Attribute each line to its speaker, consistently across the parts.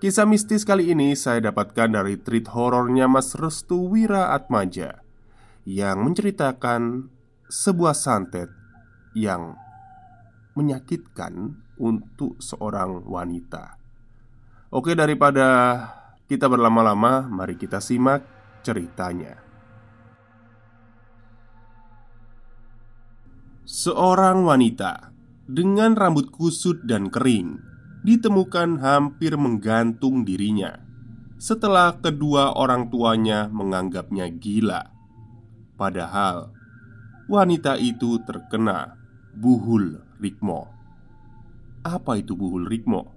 Speaker 1: Kisah mistis kali ini saya dapatkan dari treat horornya Mas Restu Wira Atmaja Yang menceritakan sebuah santet yang menyakitkan untuk seorang wanita. Oke daripada kita berlama-lama Mari kita simak ceritanya. Seorang wanita dengan rambut kusut dan kering ditemukan hampir menggantung dirinya setelah kedua orang tuanya menganggapnya gila. Padahal wanita itu terkena buhul rikmo. Apa itu buhul rikmo?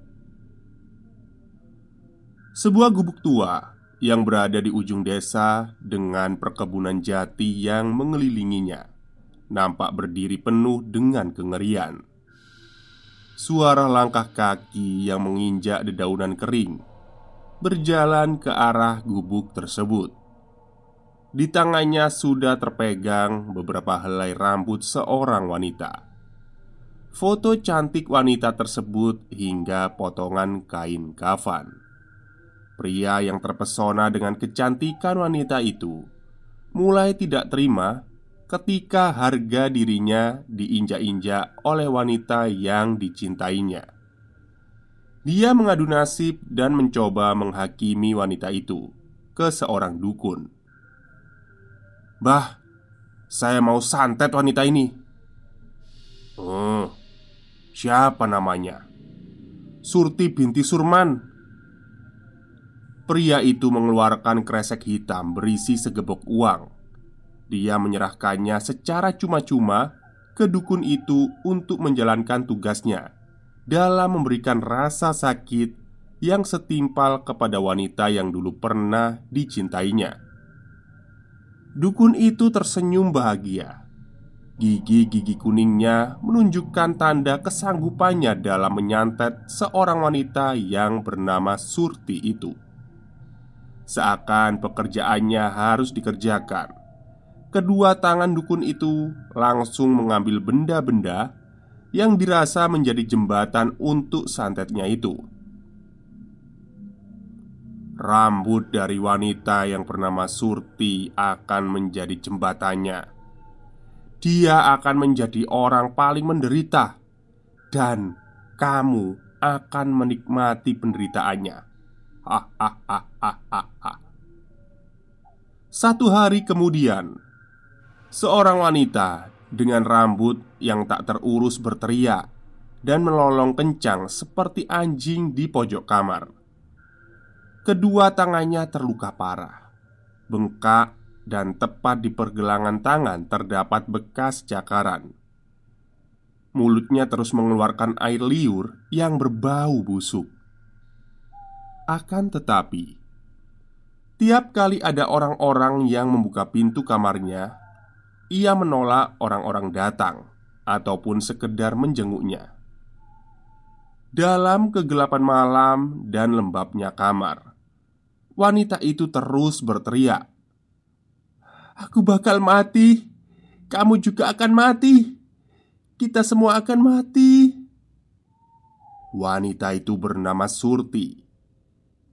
Speaker 1: Sebuah gubuk tua yang berada di ujung desa dengan perkebunan jati yang mengelilinginya nampak berdiri penuh dengan kengerian. Suara langkah kaki yang menginjak dedaunan kering berjalan ke arah gubuk tersebut. Di tangannya sudah terpegang beberapa helai rambut seorang wanita. Foto cantik wanita tersebut hingga potongan kain kafan. Pria yang terpesona dengan kecantikan wanita itu mulai tidak terima ketika harga dirinya diinjak-injak oleh wanita yang dicintainya. Dia mengadu nasib dan mencoba menghakimi wanita itu ke seorang dukun. "Bah, saya mau santet wanita ini." "Hmm, siapa namanya?" "Surti binti Surman." Pria itu mengeluarkan kresek hitam berisi segebok uang dia menyerahkannya secara cuma-cuma ke dukun itu untuk menjalankan tugasnya dalam memberikan rasa sakit yang setimpal kepada wanita yang dulu pernah dicintainya. Dukun itu tersenyum bahagia. Gigi-gigi kuningnya menunjukkan tanda kesanggupannya dalam menyantet seorang wanita yang bernama Surti itu. Seakan pekerjaannya harus dikerjakan kedua tangan dukun itu langsung mengambil benda-benda yang dirasa menjadi jembatan untuk santetnya itu. Rambut dari wanita yang bernama Surti akan menjadi jembatannya. Dia akan menjadi orang paling menderita, dan kamu akan menikmati penderitaannya. Hahaha. Satu hari kemudian, Seorang wanita dengan rambut yang tak terurus berteriak dan melolong kencang seperti anjing di pojok kamar. Kedua tangannya terluka parah, bengkak, dan tepat di pergelangan tangan terdapat bekas cakaran. Mulutnya terus mengeluarkan air liur yang berbau busuk. Akan tetapi, tiap kali ada orang-orang yang membuka pintu kamarnya, ia menolak orang-orang datang ataupun sekedar menjenguknya. Dalam kegelapan malam dan lembabnya kamar, wanita itu terus berteriak, "Aku bakal mati, kamu juga akan mati, kita semua akan mati." Wanita itu bernama Surti.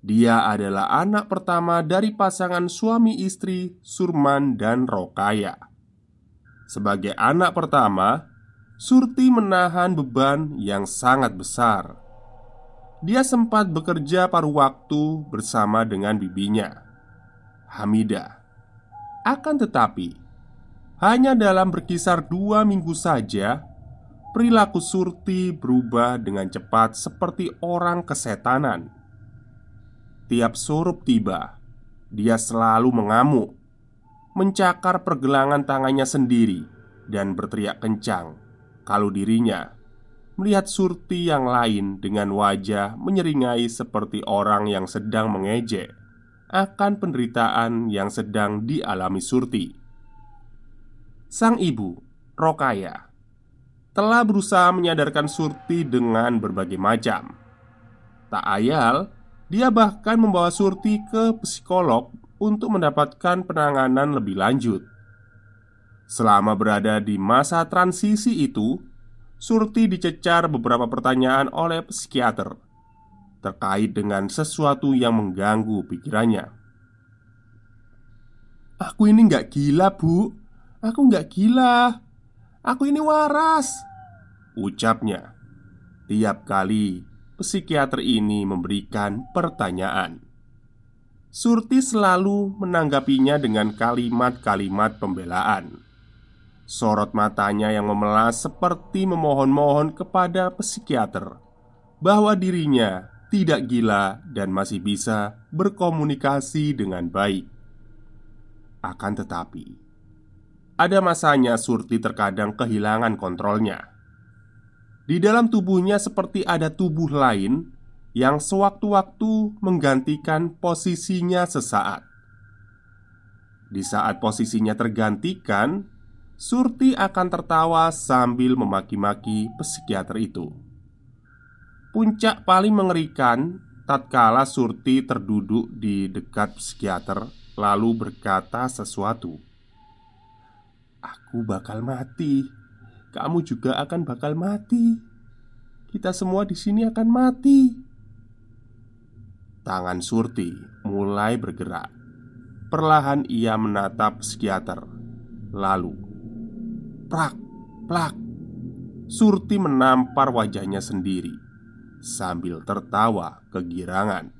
Speaker 1: Dia adalah anak pertama dari pasangan suami istri Surman dan Rokaya. Sebagai anak pertama, Surti menahan beban yang sangat besar. Dia sempat bekerja paruh waktu bersama dengan bibinya, Hamida. Akan tetapi, hanya dalam berkisar dua minggu saja, perilaku Surti berubah dengan cepat seperti orang kesetanan. Tiap surup tiba, dia selalu mengamuk mencakar pergelangan tangannya sendiri dan berteriak kencang kalau dirinya melihat Surti yang lain dengan wajah menyeringai seperti orang yang sedang mengejek. akan penderitaan yang sedang dialami Surti. Sang ibu, Rokaya, telah berusaha menyadarkan Surti dengan berbagai macam. Tak ayal, dia bahkan membawa Surti ke psikolog untuk mendapatkan penanganan lebih lanjut. Selama berada di masa transisi itu, Surti dicecar beberapa pertanyaan oleh psikiater terkait dengan sesuatu yang mengganggu pikirannya. "Aku ini nggak gila, Bu. Aku nggak gila. Aku ini waras," ucapnya. Tiap kali psikiater ini memberikan pertanyaan, Surti selalu menanggapinya dengan kalimat-kalimat pembelaan. Sorot matanya yang memelas seperti memohon-mohon kepada psikiater bahwa dirinya tidak gila dan masih bisa berkomunikasi dengan baik. Akan tetapi, ada masanya Surti terkadang kehilangan kontrolnya. Di dalam tubuhnya seperti ada tubuh lain yang sewaktu-waktu menggantikan posisinya sesaat. Di saat posisinya tergantikan, Surti akan tertawa sambil memaki-maki psikiater itu. Puncak paling mengerikan tatkala Surti terduduk di dekat psikiater lalu berkata sesuatu. "Aku bakal mati. Kamu juga akan bakal mati. Kita semua di sini akan mati." Tangan Surti mulai bergerak. Perlahan ia menatap psikiater. Lalu, prak, plak. Surti menampar wajahnya sendiri sambil tertawa kegirangan.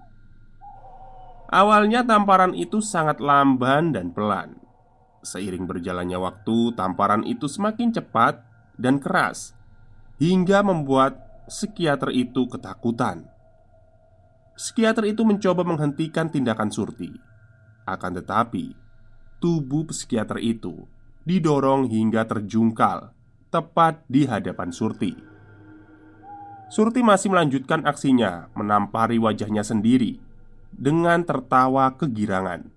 Speaker 1: Awalnya tamparan itu sangat lamban dan pelan. Seiring berjalannya waktu, tamparan itu semakin cepat dan keras hingga membuat psikiater itu ketakutan. Psikiater itu mencoba menghentikan tindakan Surti. Akan tetapi, tubuh psikiater itu didorong hingga terjungkal tepat di hadapan Surti. Surti masih melanjutkan aksinya, menampari wajahnya sendiri dengan tertawa kegirangan.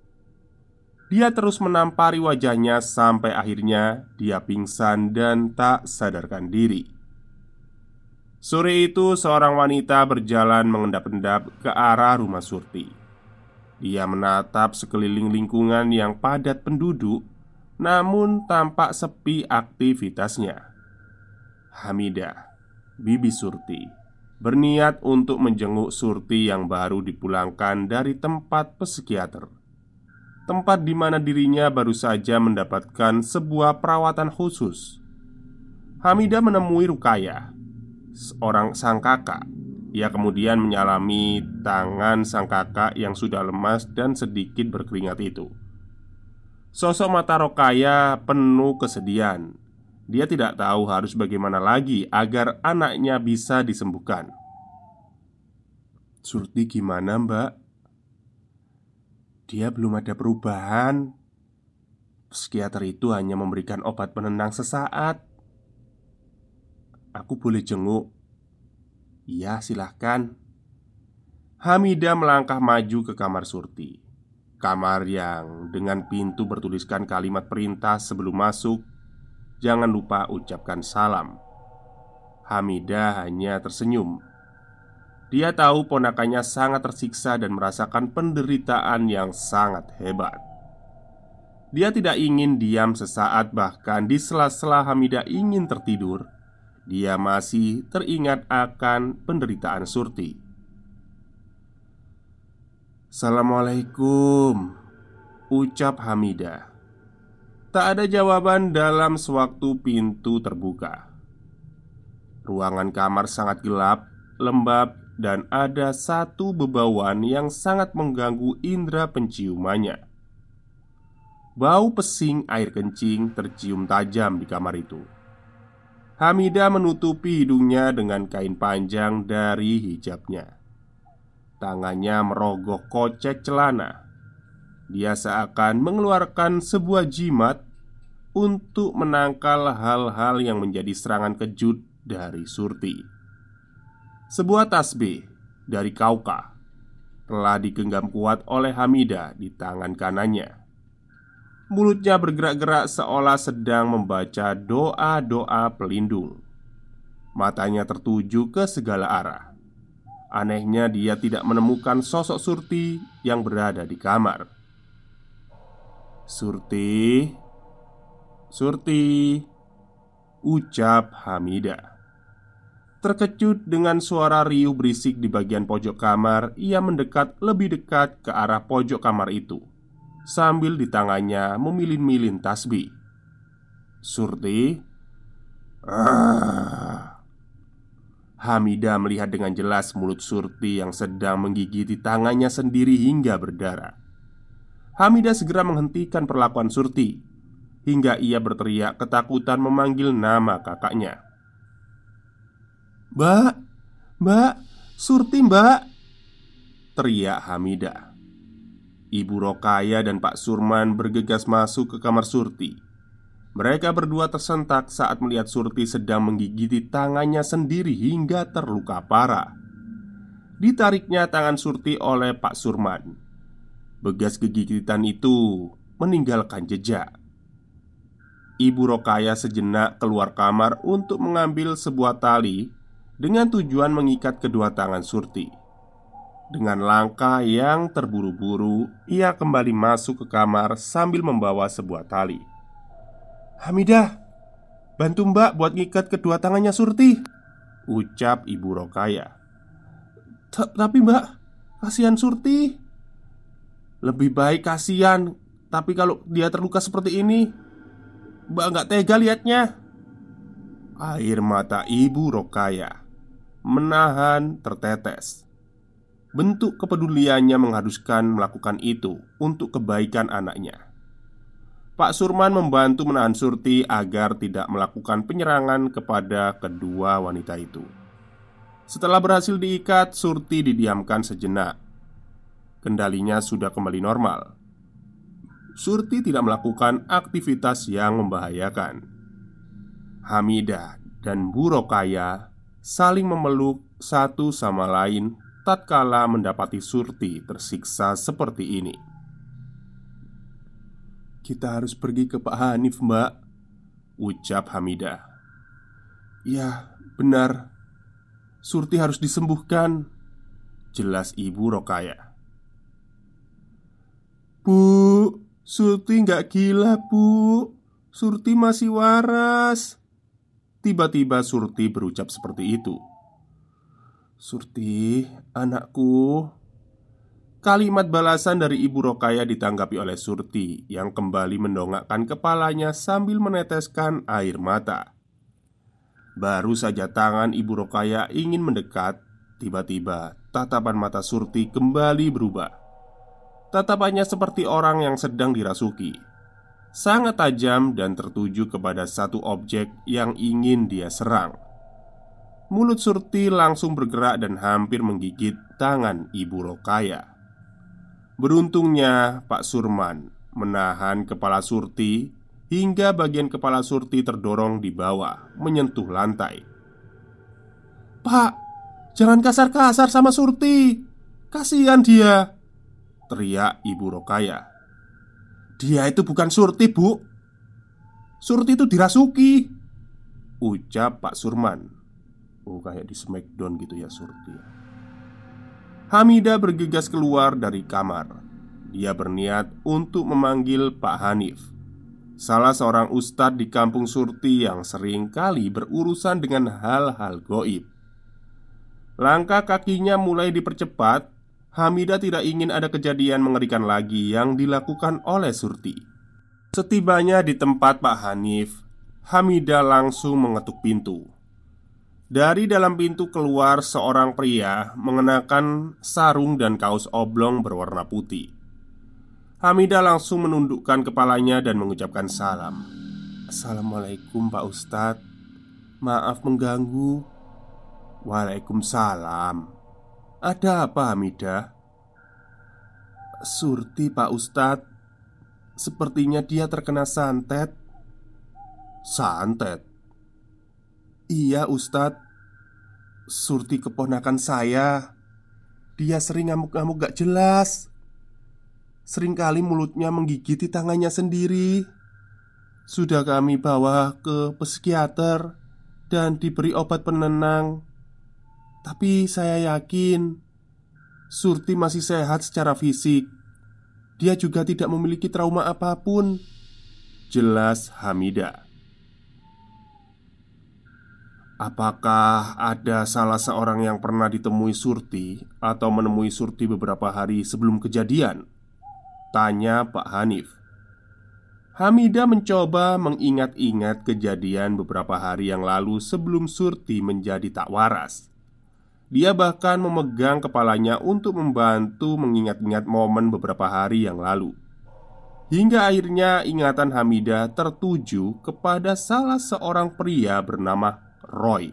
Speaker 1: Dia terus menampari wajahnya sampai akhirnya dia pingsan dan tak sadarkan diri. Sore itu, seorang wanita berjalan mengendap-endap ke arah rumah Surti. Dia menatap sekeliling lingkungan yang padat penduduk, namun tampak sepi aktivitasnya. Hamidah Bibi Surti berniat untuk menjenguk Surti yang baru dipulangkan dari tempat psikiater. Tempat di mana dirinya baru saja mendapatkan sebuah perawatan khusus. Hamidah menemui Rukaya, seorang sang kakak. Ia kemudian menyalami tangan sang kakak yang sudah lemas dan sedikit berkeringat itu. Sosok mata Rokaya penuh kesedihan dia tidak tahu harus bagaimana lagi agar anaknya bisa disembuhkan. Surti gimana mbak? Dia belum ada perubahan Psikiater itu hanya memberikan obat penenang sesaat Aku boleh jenguk? Iya silahkan. Hamida melangkah maju ke kamar Surti. Kamar yang dengan pintu bertuliskan kalimat perintah sebelum masuk Jangan lupa ucapkan salam. Hamidah hanya tersenyum. Dia tahu ponakannya sangat tersiksa dan merasakan penderitaan yang sangat hebat. Dia tidak ingin diam sesaat bahkan di sela-sela Hamidah ingin tertidur Dia masih teringat akan penderitaan Surti Assalamualaikum Ucap Hamidah Tak ada jawaban dalam sewaktu pintu terbuka. Ruangan kamar sangat gelap, lembab, dan ada satu bebauan yang sangat mengganggu indera penciumannya. Bau pesing air kencing tercium tajam di kamar itu. Hamida menutupi hidungnya dengan kain panjang dari hijabnya. Tangannya merogoh kocek celana dia seakan mengeluarkan sebuah jimat untuk menangkal hal-hal yang menjadi serangan kejut dari Surti. Sebuah tasbih dari Kauka telah digenggam kuat oleh Hamida di tangan kanannya. Mulutnya bergerak-gerak seolah sedang membaca doa-doa pelindung. Matanya tertuju ke segala arah. Anehnya, dia tidak menemukan sosok Surti yang berada di kamar. "Surti, Surti," ucap Hamida. Terkejut dengan suara riuh berisik di bagian pojok kamar, ia mendekat lebih dekat ke arah pojok kamar itu sambil di tangannya memilin-milin tasbih. Surti, ah. Hamida melihat dengan jelas mulut Surti yang sedang menggigiti tangannya sendiri hingga berdarah. Hamida segera menghentikan perlakuan Surti hingga ia berteriak ketakutan memanggil nama kakaknya. Mbak, Mbak, Surti Mbak Teriak Hamida Ibu Rokaya dan Pak Surman bergegas masuk ke kamar Surti. Mereka berdua tersentak saat melihat Surti sedang menggigiti tangannya sendiri hingga terluka parah. Ditariknya tangan Surti oleh Pak Surman. Begas kegigitan itu meninggalkan jejak. Ibu Rokaya sejenak keluar kamar untuk mengambil sebuah tali dengan tujuan mengikat kedua tangan Surti. Dengan langkah yang terburu-buru, ia kembali masuk ke kamar sambil membawa sebuah tali. "Hamidah, bantu Mbak buat ngikat kedua tangannya Surti," ucap Ibu Rokaya. "Tapi Mbak, kasihan Surti." "Lebih baik kasihan, tapi kalau dia terluka seperti ini, Mbak nggak tega liatnya." Air mata Ibu Rokaya menahan tertetes. Bentuk kepeduliannya mengharuskan melakukan itu untuk kebaikan anaknya. Pak Surman membantu menahan Surti agar tidak melakukan penyerangan kepada kedua wanita itu. Setelah berhasil diikat, Surti didiamkan sejenak. Kendalinya sudah kembali normal. Surti tidak melakukan aktivitas yang membahayakan. Hamidah dan Burokaya saling memeluk satu sama lain tatkala mendapati Surti tersiksa seperti ini. "Kita harus pergi ke Pak Hanif, Mbak," ucap Hamidah. "Ya, benar. Surti harus disembuhkan," jelas Ibu Rokaya. "Bu, Surti nggak gila, Bu. Surti masih waras." Tiba-tiba Surti berucap seperti itu Surti, anakku. Kalimat balasan dari Ibu Rokaya ditanggapi oleh Surti Yang kembali mendongakkan kepalanya sambil meneteskan air mata. Baru saja tangan Ibu Rokaya ingin mendekat Tiba-tiba tatapan mata Surti kembali berubah. Tatapannya seperti orang yang sedang dirasuki. Sangat tajam dan tertuju kepada satu objek yang ingin dia serang. Mulut Surti langsung bergerak dan hampir menggigit tangan Ibu Rokaya. Beruntungnya, Pak Surman menahan kepala Surti hingga bagian kepala Surti terdorong di bawah, menyentuh lantai. "Pak, jangan kasar-kasar sama Surti. Kasihan dia," teriak Ibu Rokaya. Dia itu bukan Surti, Bu. Surti itu dirasuki. Ucap Pak Surman. Oh, kayak di Smackdown gitu ya Surti. Hamida bergegas keluar dari kamar. Dia berniat untuk memanggil Pak Hanif Salah seorang ustadz di kampung Surti yang sering kali berurusan dengan hal-hal goib Langkah kakinya mulai dipercepat Hamida tidak ingin ada kejadian mengerikan lagi yang dilakukan oleh Surti. Setibanya di tempat Pak Hanif, Hamida langsung mengetuk pintu. Dari dalam pintu keluar seorang pria mengenakan sarung dan kaos oblong berwarna putih. Hamida langsung menundukkan kepalanya dan mengucapkan salam. "Assalamualaikum, Pak Ustadz. Maaf mengganggu." "Waalaikumsalam." Ada apa Hamida? Surti Pak Ustadz Sepertinya dia terkena santet Santet? Iya Ustadz. Surti keponakan saya. Dia sering ngamuk-ngamuk gak jelas. Seringkali mulutnya menggigiti tangannya sendiri. Sudah kami bawa ke psikiater Dan diberi obat penenang. Tapi saya yakin Surti masih sehat secara fisik. Dia juga tidak memiliki trauma apa pun. Jelas Hamida Apakah ada salah seorang yang pernah ditemui Surti Atau menemui Surti beberapa hari sebelum kejadian? Tanya Pak Hanif. Hamida mencoba mengingat-ingat kejadian beberapa hari yang lalu sebelum Surti menjadi tak waras. Dia bahkan memegang kepalanya untuk membantu mengingat-ingat momen beberapa hari yang lalu. Hingga akhirnya ingatan Hamida tertuju kepada salah seorang pria bernama Roy.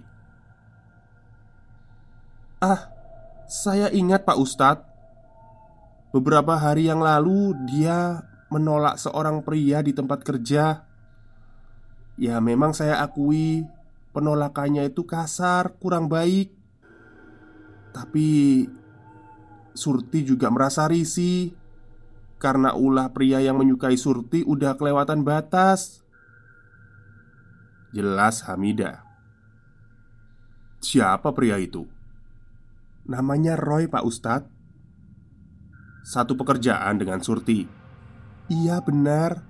Speaker 1: Ah, saya ingat Pak Ustadz. Beberapa hari yang lalu dia menolak seorang pria di tempat kerja. Ya memang saya akui penolakannya itu kasar, kurang baik. Tapi Surti juga merasa risih. Karena ulah pria yang menyukai Surti udah kelewatan batas. Jelas Hamida Siapa pria itu? Namanya Roy Pak Ustadz satu pekerjaan dengan Surti. Iya, benar.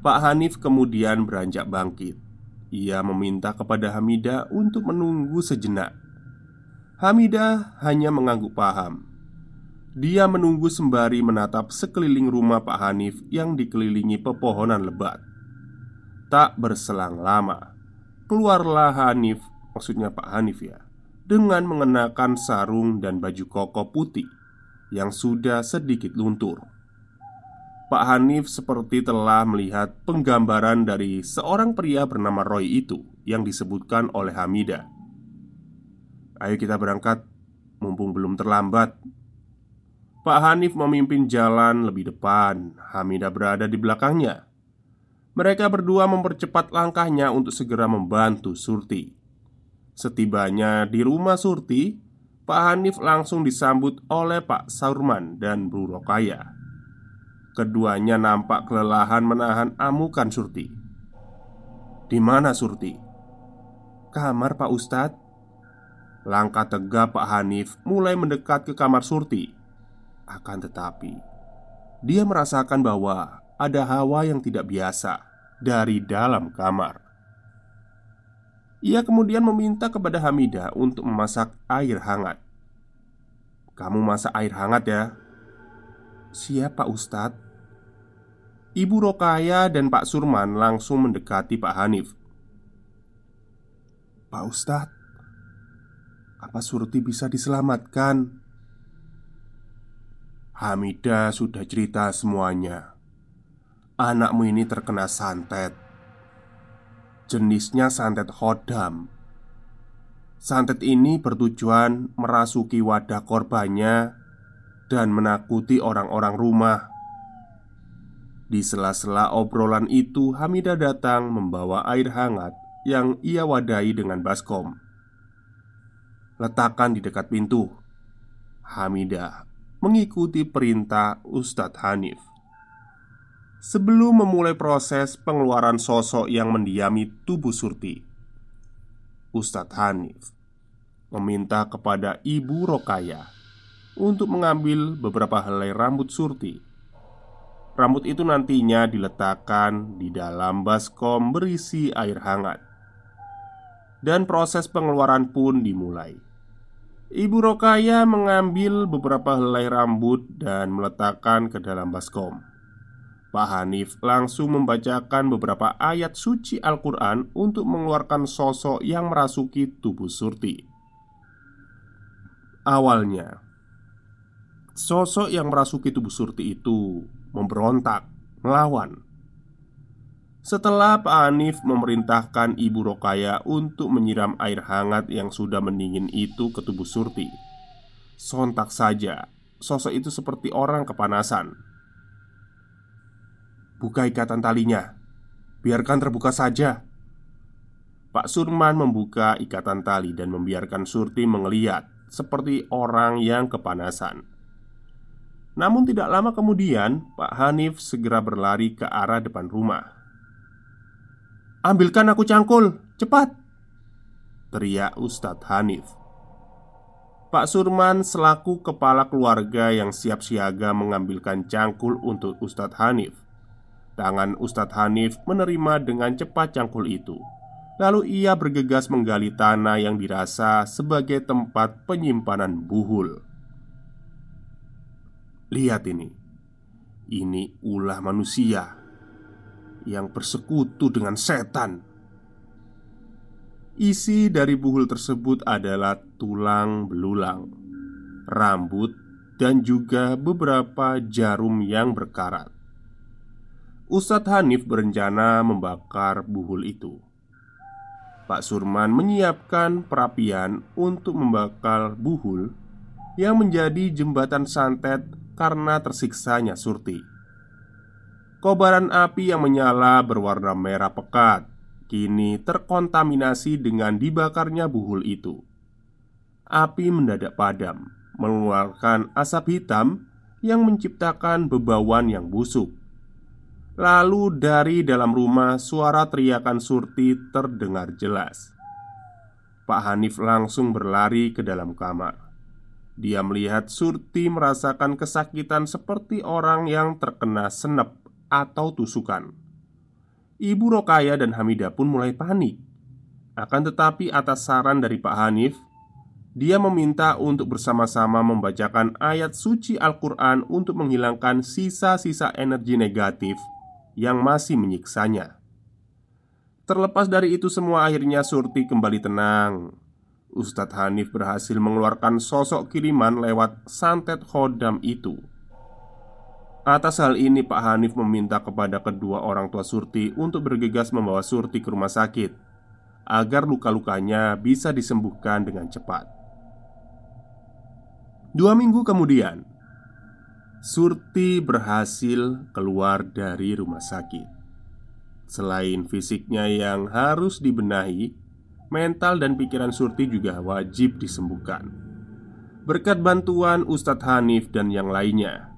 Speaker 1: Pak Hanif kemudian beranjak bangkit. Ia meminta kepada Hamida untuk menunggu sejenak. Hamida hanya mengangguk paham. Dia menunggu sembari menatap sekeliling rumah Pak Hanif yang dikelilingi pepohonan lebat. Tak berselang lama, keluarlah Hanif, maksudnya Pak Hanif ya, dengan mengenakan sarung dan baju koko putih yang sudah sedikit luntur. Pak Hanif seperti telah melihat penggambaran dari seorang pria bernama Roy itu yang disebutkan oleh Hamida. "Ayo kita berangkat, mumpung belum terlambat." Pak Hanif memimpin jalan lebih depan, Hamida berada di belakangnya. Mereka berdua mempercepat langkahnya untuk segera membantu Surti. Setibanya di rumah Surti, Pak Hanif langsung disambut oleh Pak Saurman dan Bu Rokaya. Keduanya nampak kelelahan menahan amukan Surti. "Di mana Surti?" "Kamar Pak Ustadz." Langkah tegap Pak Hanif mulai mendekat ke kamar Surti. Akan tetapi, dia merasakan bahwa ada hawa yang tidak biasa dari dalam kamar. Ia kemudian meminta kepada Hamidah untuk memasak air hangat. "Kamu masak air hangat ya?" "Siap, Pak Ustadz." Ibu Rokaya dan Pak Surman langsung mendekati Pak Hanif. "Pak Ustadz, apa Surti bisa diselamatkan?" Hamida sudah cerita semuanya. Anakmu ini terkena santet Jenisnya santet hodam Santet ini bertujuan merasuki wadah korbannya Dan menakuti orang-orang rumah. Di sela-sela obrolan itu Hamidah datang membawa air hangat Yang ia wadahi dengan baskom. Letakkan di dekat pintu. Hamidah mengikuti perintah Ustadz Hanif Sebelum memulai proses pengeluaran sosok yang mendiami tubuh Surti Ustadz Hanif meminta kepada Ibu Rokaya untuk mengambil beberapa helai rambut Surti. Rambut itu nantinya diletakkan di dalam baskom berisi air hangat, dan proses pengeluaran pun dimulai. Ibu Rokaya mengambil beberapa helai rambut dan meletakkan ke dalam baskom. Pak Hanif langsung membacakan beberapa ayat suci Al-Quran untuk mengeluarkan sosok yang merasuki tubuh Surti. Awalnya, sosok yang merasuki tubuh Surti itu memberontak, melawan. Setelah Pak Hanif memerintahkan Ibu Rokaya untuk menyiram air hangat yang sudah mendingin itu ke tubuh Surti, sontak saja sosok itu seperti orang kepanasan Buka ikatan talinya Biarkan terbuka saja Pak Surman membuka ikatan tali dan membiarkan Surti mengeliat seperti orang yang kepanasan. Namun tidak lama kemudian, Pak Hanif segera berlari ke arah depan rumah. "Ambilkan aku cangkul, cepat!" teriak Ustadz Hanif. Pak Surman selaku kepala keluarga yang siap siaga mengambilkan cangkul untuk Ustadz Hanif. Tangan Ustadz Hanif menerima dengan cepat cangkul itu. Lalu ia bergegas menggali tanah yang dirasa sebagai tempat penyimpanan buhul. Lihat ini, ini ulah manusia yang bersekutu dengan setan. Isi dari buhul tersebut adalah tulang belulang, rambut, dan juga beberapa jarum yang berkarat. Ustadz Hanif berencana membakar buhul itu. Pak Surman menyiapkan perapian untuk membakar buhul yang menjadi jembatan santet karena tersiksanya Surti. Kobaran api yang menyala berwarna merah pekat kini terkontaminasi dengan dibakarnya buhul itu. Api mendadak padam, mengeluarkan asap hitam yang menciptakan bebauan yang busuk. Lalu dari dalam rumah suara teriakan Surti terdengar jelas. Pak Hanif langsung berlari ke dalam kamar. Dia melihat Surti merasakan kesakitan seperti orang yang terkena senep atau tusukan. Ibu Rokaya dan Hamida pun mulai panik. Akan tetapi atas saran dari Pak Hanif, dia meminta untuk bersama-sama membacakan ayat suci Al-Quran untuk menghilangkan sisa-sisa energi negatif yang masih menyiksanya. Terlepas dari itu semua akhirnya Surti kembali tenang. Ustadz Hanif berhasil mengeluarkan sosok kiriman lewat santet khodam itu. Atas hal ini Pak Hanif meminta kepada kedua orang tua Surti untuk bergegas membawa Surti ke rumah sakit Agar luka-lukanya bisa disembuhkan dengan cepat. Dua minggu kemudian Surti berhasil keluar dari rumah sakit Selain fisiknya yang harus dibenahi Mental dan pikiran Surti juga wajib disembuhkan Berkat bantuan Ustadz Hanif dan yang lainnya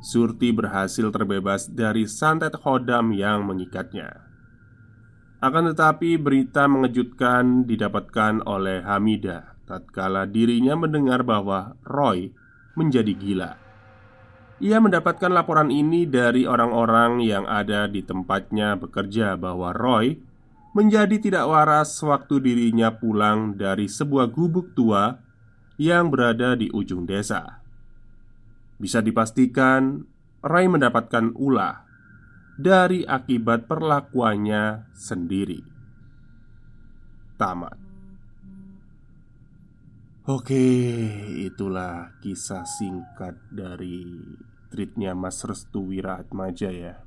Speaker 1: Surti berhasil terbebas dari santet khodam yang mengikatnya. Akan tetapi, berita mengejutkan didapatkan oleh Hamidah tatkala dirinya mendengar bahwa Roy menjadi gila. Ia mendapatkan laporan ini dari orang-orang yang ada di tempatnya bekerja bahwa Roy menjadi tidak waras waktu dirinya pulang dari sebuah gubuk tua yang berada di ujung desa. Bisa dipastikan Rai mendapatkan ulah dari akibat perlakuannya sendiri. Tamat. Oke, itulah kisah singkat dari tweetnya Mas Restu Wiratmaja ya.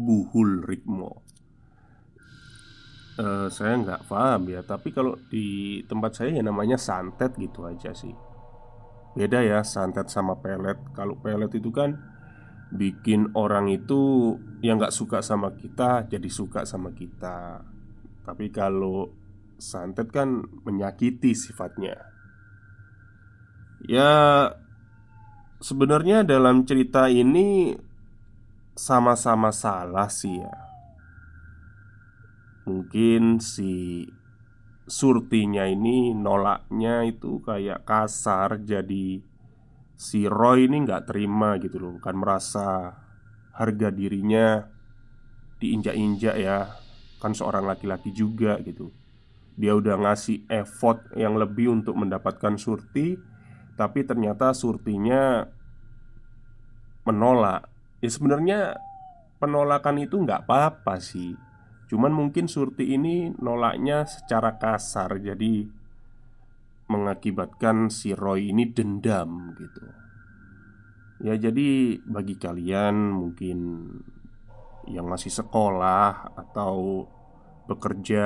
Speaker 1: Buhul Rikmo. Uh, Saya nggak paham ya Tapi kalau di tempat saya ya namanya santet gitu aja sih. Beda ya santet sama pelet. Kalau pelet itu kan Bikin orang itu yang nggak suka sama kita jadi suka sama kita. Tapi kalau santet kan menyakiti sifatnya. Ya Sebenarnya dalam cerita ini Sama-sama salah sih ya. Mungkin si Surtinya ini nolaknya itu kayak kasar Jadi si Roy ini nggak terima gitu loh. Kan merasa harga dirinya diinjak-injak ya. Kan seorang laki-laki juga gitu Dia udah ngasih effort yang lebih untuk mendapatkan Surti Tapi ternyata Surtinya menolak. Ya sebenarnya penolakan itu nggak apa-apa sih. Cuman mungkin Surti ini nolaknya secara kasar Jadi mengakibatkan si Roy ini dendam gitu. Ya jadi bagi kalian mungkin yang masih sekolah atau bekerja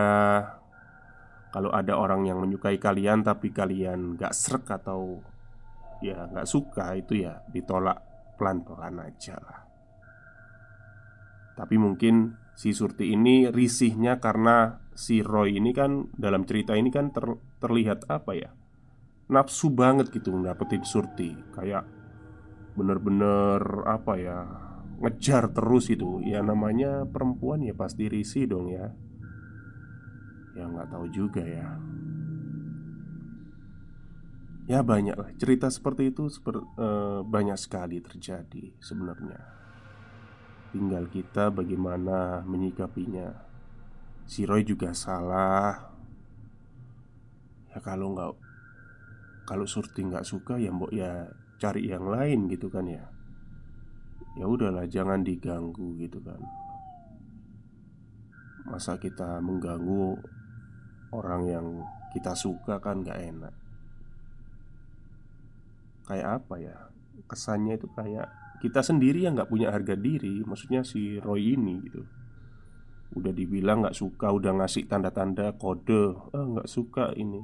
Speaker 1: Kalau ada orang yang menyukai kalian tapi kalian gak serak atau ya gak suka itu ya ditolak pelan-pelan aja lah. Tapi mungkin si Surti ini risihnya karena si Roy ini kan dalam cerita ini kan ter, terlihat apa ya nafsu banget gitu dapetin Surti. Kayak bener-bener apa ya Ngejar terus itu. Ya namanya perempuan ya pasti risi dong ya Ya nggak tahu juga ya. Ya banyak lah cerita seperti itu seper, uh, banyak sekali terjadi sebenarnya. Tinggal kita bagaimana menyikapinya. Si Roy juga salah. Ya kalau nggak Kalau Surti nggak suka ya mbok ya cari yang lain gitu kan ya. Ya udahlah jangan diganggu gitu kan. Masa kita mengganggu orang yang kita suka kan nggak enak. Kayak apa ya? Kesannya itu kayak kita sendiri yang nggak punya harga diri maksudnya si Roy ini gitu. Udah dibilang nggak suka udah ngasih tanda-tanda kode ah nggak suka ini.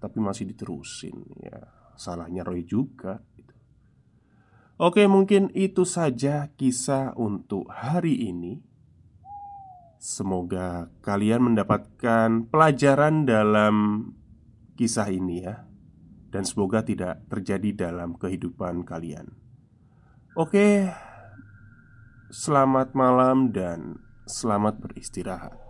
Speaker 1: Tapi masih diterusin ya. Salahnya Roy juga gitu. oke mungkin itu saja kisah untuk hari ini semoga kalian mendapatkan pelajaran dalam kisah ini ya dan semoga tidak terjadi dalam kehidupan kalian. Oke, selamat malam dan selamat beristirahat.